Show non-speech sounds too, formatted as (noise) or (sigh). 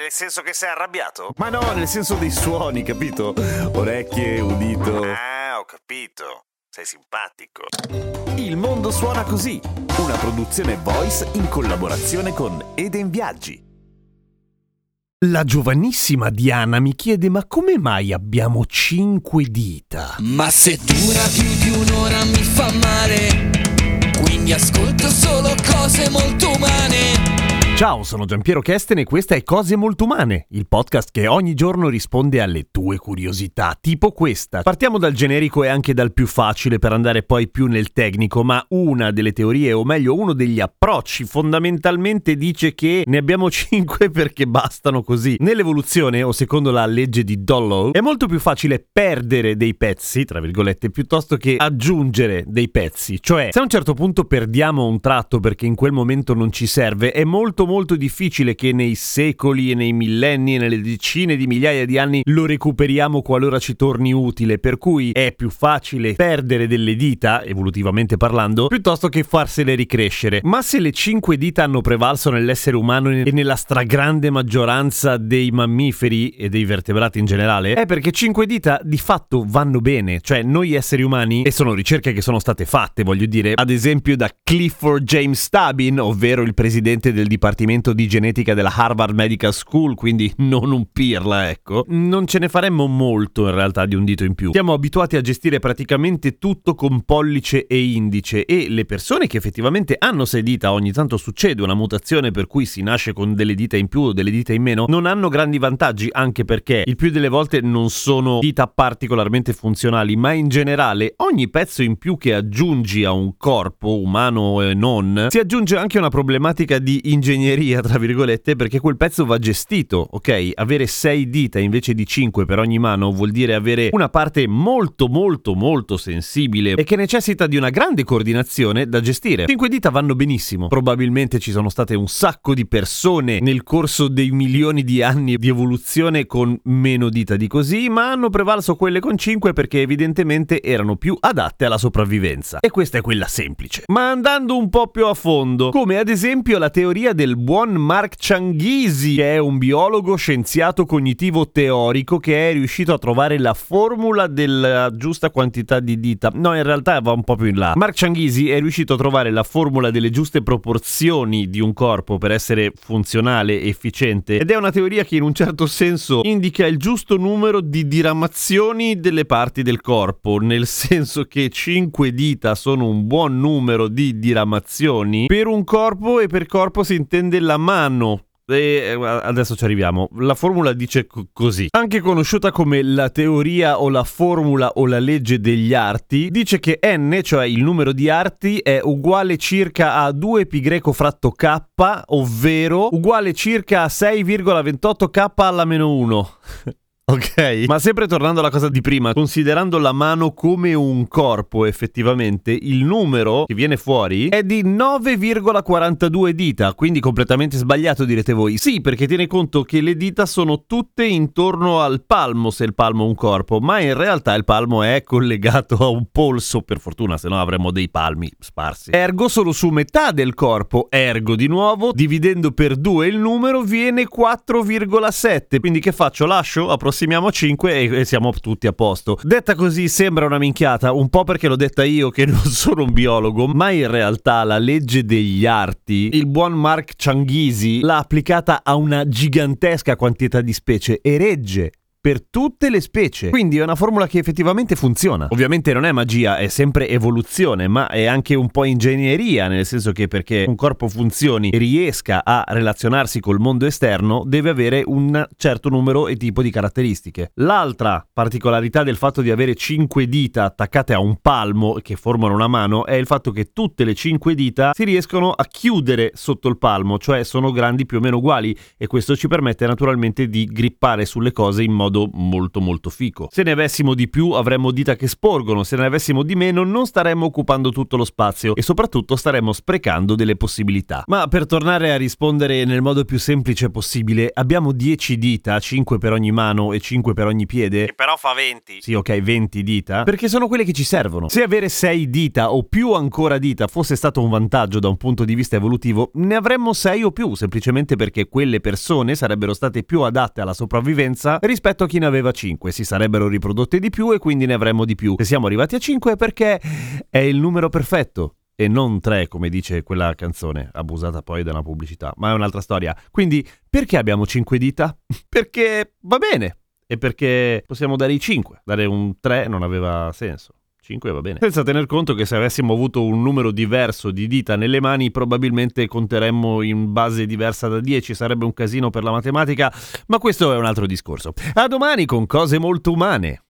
Nel senso che sei arrabbiato? Ma no, nel senso dei suoni, capito? Orecchie, udito. Ah, ho capito. Sei simpatico. Il mondo suona così, una produzione voice in collaborazione con Eden Viaggi. La giovanissima Diana mi chiede ma come mai abbiamo cinque dita? Ma se dura più di un'ora mi fa male, quindi ascolto solo cose molto umane. Ciao, sono Giampiero Kesten e questa è Cose Molto Umane, il podcast che ogni giorno risponde alle tue curiosità, tipo questa. Partiamo dal generico e anche dal più facile per andare poi più nel tecnico, ma una delle teorie, o meglio uno degli approcci, fondamentalmente dice che ne abbiamo (laughs) cinque perché bastano così. Nell'evoluzione, o secondo la legge di Dollow, è molto più facile perdere dei pezzi, tra virgolette, piuttosto che aggiungere dei pezzi. Cioè, se a un certo punto perdiamo un tratto perché in quel momento non ci serve, è molto molto difficile che nei secoli e nei millenni e nelle decine di migliaia di anni lo recuperiamo qualora ci torni utile, per cui è più facile perdere delle dita, evolutivamente parlando, piuttosto che farsele ricrescere. Ma se le cinque dita hanno prevalso nell'essere umano e nella stragrande maggioranza dei mammiferi e dei vertebrati in generale, è perché cinque dita di fatto vanno bene, cioè noi esseri umani, e sono ricerche che sono state fatte, voglio dire, ad esempio da Clifford James Stabin, ovvero il presidente del Dipartimento Dipartimento di Genetica della Harvard Medical School, quindi non un pirla, ecco. Non ce ne faremmo molto in realtà di un dito in più. Siamo abituati a gestire praticamente tutto con pollice e indice e le persone che effettivamente hanno sei dita, ogni tanto succede una mutazione per cui si nasce con delle dita in più o delle dita in meno, non hanno grandi vantaggi anche perché il più delle volte non sono dita particolarmente funzionali, ma in generale ogni pezzo in più che aggiungi a un corpo umano e non, si aggiunge anche una problematica di ingegneria ingegneria, tra virgolette, perché quel pezzo va gestito, ok? Avere 6 dita invece di 5 per ogni mano vuol dire avere una parte molto molto molto sensibile e che necessita di una grande coordinazione da gestire. 5 dita vanno benissimo, probabilmente ci sono state un sacco di persone nel corso dei milioni di anni di evoluzione con meno dita di così, ma hanno prevalso quelle con 5 perché evidentemente erano più adatte alla sopravvivenza. E questa è quella semplice. Ma andando un po' più a fondo, come ad esempio la teoria del buon Mark Changhisi, che è un biologo scienziato cognitivo teorico che è riuscito a trovare la formula della giusta quantità di dita. No, in realtà va un po' più in là. Mark Changhisi è riuscito a trovare la formula delle giuste proporzioni di un corpo per essere funzionale, efficiente, ed è una teoria che in un certo senso indica il giusto numero di diramazioni delle parti del corpo, nel senso che 5 dita sono un buon numero di diramazioni per un corpo e per corpo si intende della mano e adesso ci arriviamo. La formula dice c- così. Anche conosciuta come la teoria o la formula o la legge degli arti, dice che n, cioè il numero di arti, è uguale circa a 2 pi greco fratto k, ovvero uguale circa a 6,28 k alla meno 1. (laughs) Ok. Ma sempre tornando alla cosa di prima, considerando la mano come un corpo effettivamente, il numero che viene fuori è di 9,42 dita, quindi completamente sbagliato direte voi. Sì, perché tiene conto che le dita sono tutte intorno al palmo, se il palmo è un corpo, ma in realtà il palmo è collegato a un polso, per fortuna, se no avremmo dei palmi sparsi. Ergo solo su metà del corpo, ergo di nuovo, dividendo per 2 il numero viene 4,7. Quindi che faccio? Lascio? Approssimativamente approssimiamo 5 e, e siamo tutti a posto. Detta così sembra una minchiata, un po' perché l'ho detta io che non (laughs) sono un biologo, ma in realtà la legge degli arti, il buon Mark Changhisi l'ha applicata a una gigantesca quantità di specie e regge per tutte le specie. Quindi è una formula che effettivamente funziona. Ovviamente non è magia, è sempre evoluzione, ma è anche un po' ingegneria, nel senso che perché un corpo funzioni e riesca a relazionarsi col mondo esterno, deve avere un certo numero e tipo di caratteristiche. L'altra particolarità del fatto di avere 5 dita attaccate a un palmo che formano una mano è il fatto che tutte le 5 dita si riescono a chiudere sotto il palmo, cioè sono grandi più o meno uguali e questo ci permette naturalmente di grippare sulle cose in modo modo molto molto fico. Se ne avessimo di più avremmo dita che sporgono, se ne avessimo di meno non staremmo occupando tutto lo spazio e soprattutto staremmo sprecando delle possibilità. Ma per tornare a rispondere nel modo più semplice possibile, abbiamo 10 dita, 5 per ogni mano e 5 per ogni piede. Che però fa 20. Sì, ok, 20 dita, perché sono quelle che ci servono. Se avere 6 dita o più ancora dita fosse stato un vantaggio da un punto di vista evolutivo, ne avremmo 6 o più, semplicemente perché quelle persone sarebbero state più adatte alla sopravvivenza rispetto rispetto a chi ne aveva 5. Si sarebbero riprodotte di più e quindi ne avremmo di più. Se siamo arrivati a 5 è perché è il numero perfetto e non 3 come dice quella canzone, abusata poi da una pubblicità, ma è un'altra storia. Quindi perché abbiamo 5 dita? (laughs) perché va bene e perché possiamo dare i 5. Dare un 3 non aveva senso. 5 va bene. Senza tener conto che se avessimo avuto un numero diverso di dita nelle mani, probabilmente conteremmo in base diversa da 10, sarebbe un casino per la matematica, ma questo è un altro discorso. A domani con cose molto umane.